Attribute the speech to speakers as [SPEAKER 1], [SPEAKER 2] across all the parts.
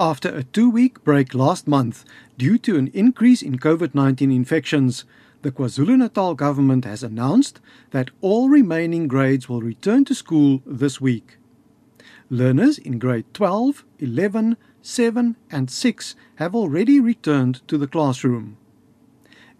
[SPEAKER 1] After a two week break last month due to an increase in COVID 19 infections, the KwaZulu Natal government has announced that all remaining grades will return to school this week. Learners in grade 12, 11, 7, and 6 have already returned to the classroom.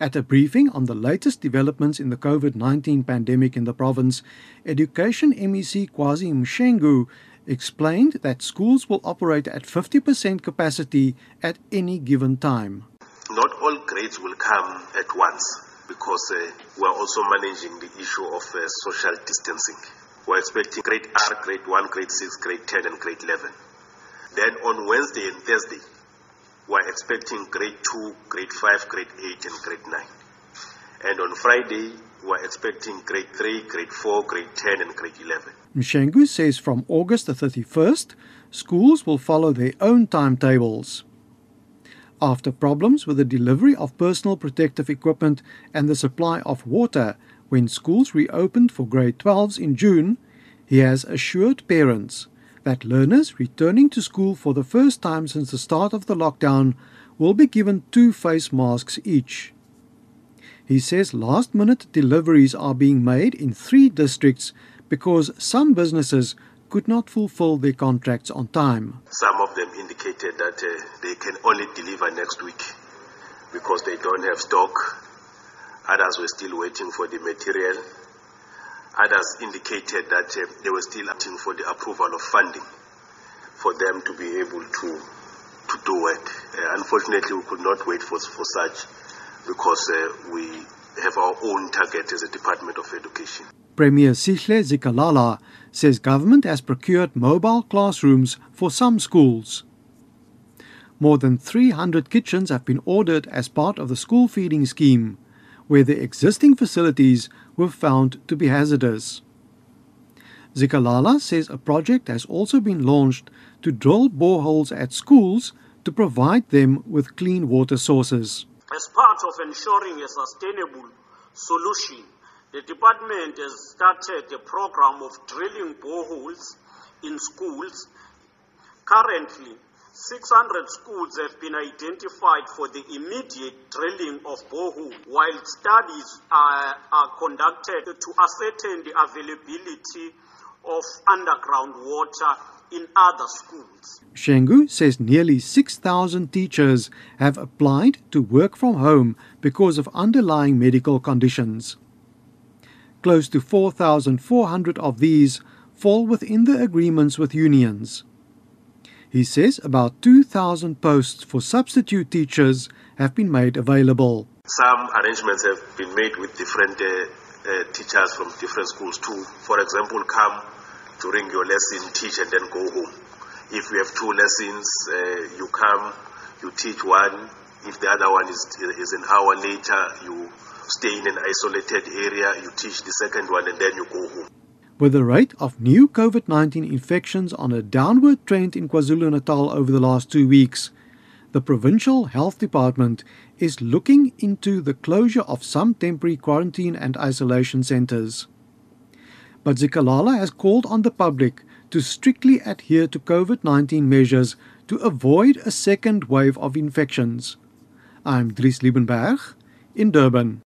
[SPEAKER 1] At a briefing on the latest developments in the COVID 19 pandemic in the province, Education MEC Kwazi Mshengu explained that schools will operate at 50% capacity at any given time.
[SPEAKER 2] Not all grades will come at once because uh, we're also managing the issue of uh, social distancing. We're expecting grade R, grade 1, grade 6, grade 10, and grade 11. Then on Wednesday and Thursday, we're expecting grade 2, grade 5, grade 8, and grade 9. And on Friday, we're expecting grade 3, grade 4, grade 10, and grade 11.
[SPEAKER 1] Mshengu says from August the 31st, schools will follow their own timetables. After problems with the delivery of personal protective equipment and the supply of water when schools reopened for grade 12s in June, he has assured parents that learners returning to school for the first time since the start of the lockdown will be given two face masks each. He says last minute deliveries are being made in three districts because some businesses could not fulfill their contracts on time.
[SPEAKER 2] Some of them indicated that uh, they can only deliver next week because they don't have stock. Others were still waiting for the material. Others indicated that uh, they were still waiting for the approval of funding for them to be able to to do it. Uh, unfortunately, we could not wait for, for such because uh, we have our own target as a Department of Education.
[SPEAKER 1] Premier Sihle Zikalala says government has procured mobile classrooms for some schools. More than 300 kitchens have been ordered as part of the school feeding scheme, where the existing facilities were found to be hazardous. Zikalala says a project has also been launched to drill boreholes at schools to provide them with clean water sources.
[SPEAKER 3] As part of ensuring a sustainable solution, the department has started a program of drilling boreholes in schools. Currently, 600 schools have been identified for the immediate drilling of borehole, while studies are, are conducted to ascertain the availability of underground water in other schools.
[SPEAKER 1] Mshengu says nearly 6,000 teachers have applied to work from home because of underlying medical conditions. Close to 4,400 of these fall within the agreements with unions. He says about 2,000 posts for substitute teachers have been made available.
[SPEAKER 2] Some arrangements have been made with different uh, uh, teachers from different schools to, for example, come during your lesson, teach and then go home. If you have two lessons, uh, you come, you teach one. If the other one is, is an hour later, you stay in an isolated area, you teach the second one, and then you go home.
[SPEAKER 1] With the rate of new COVID 19 infections on a downward trend in KwaZulu Natal over the last two weeks, the Provincial Health Department is looking into the closure of some temporary quarantine and isolation centres. But Zikalala has called on the public to strictly adhere to COVID 19 measures to avoid a second wave of infections. I'm Dries Liebenberg in Durban.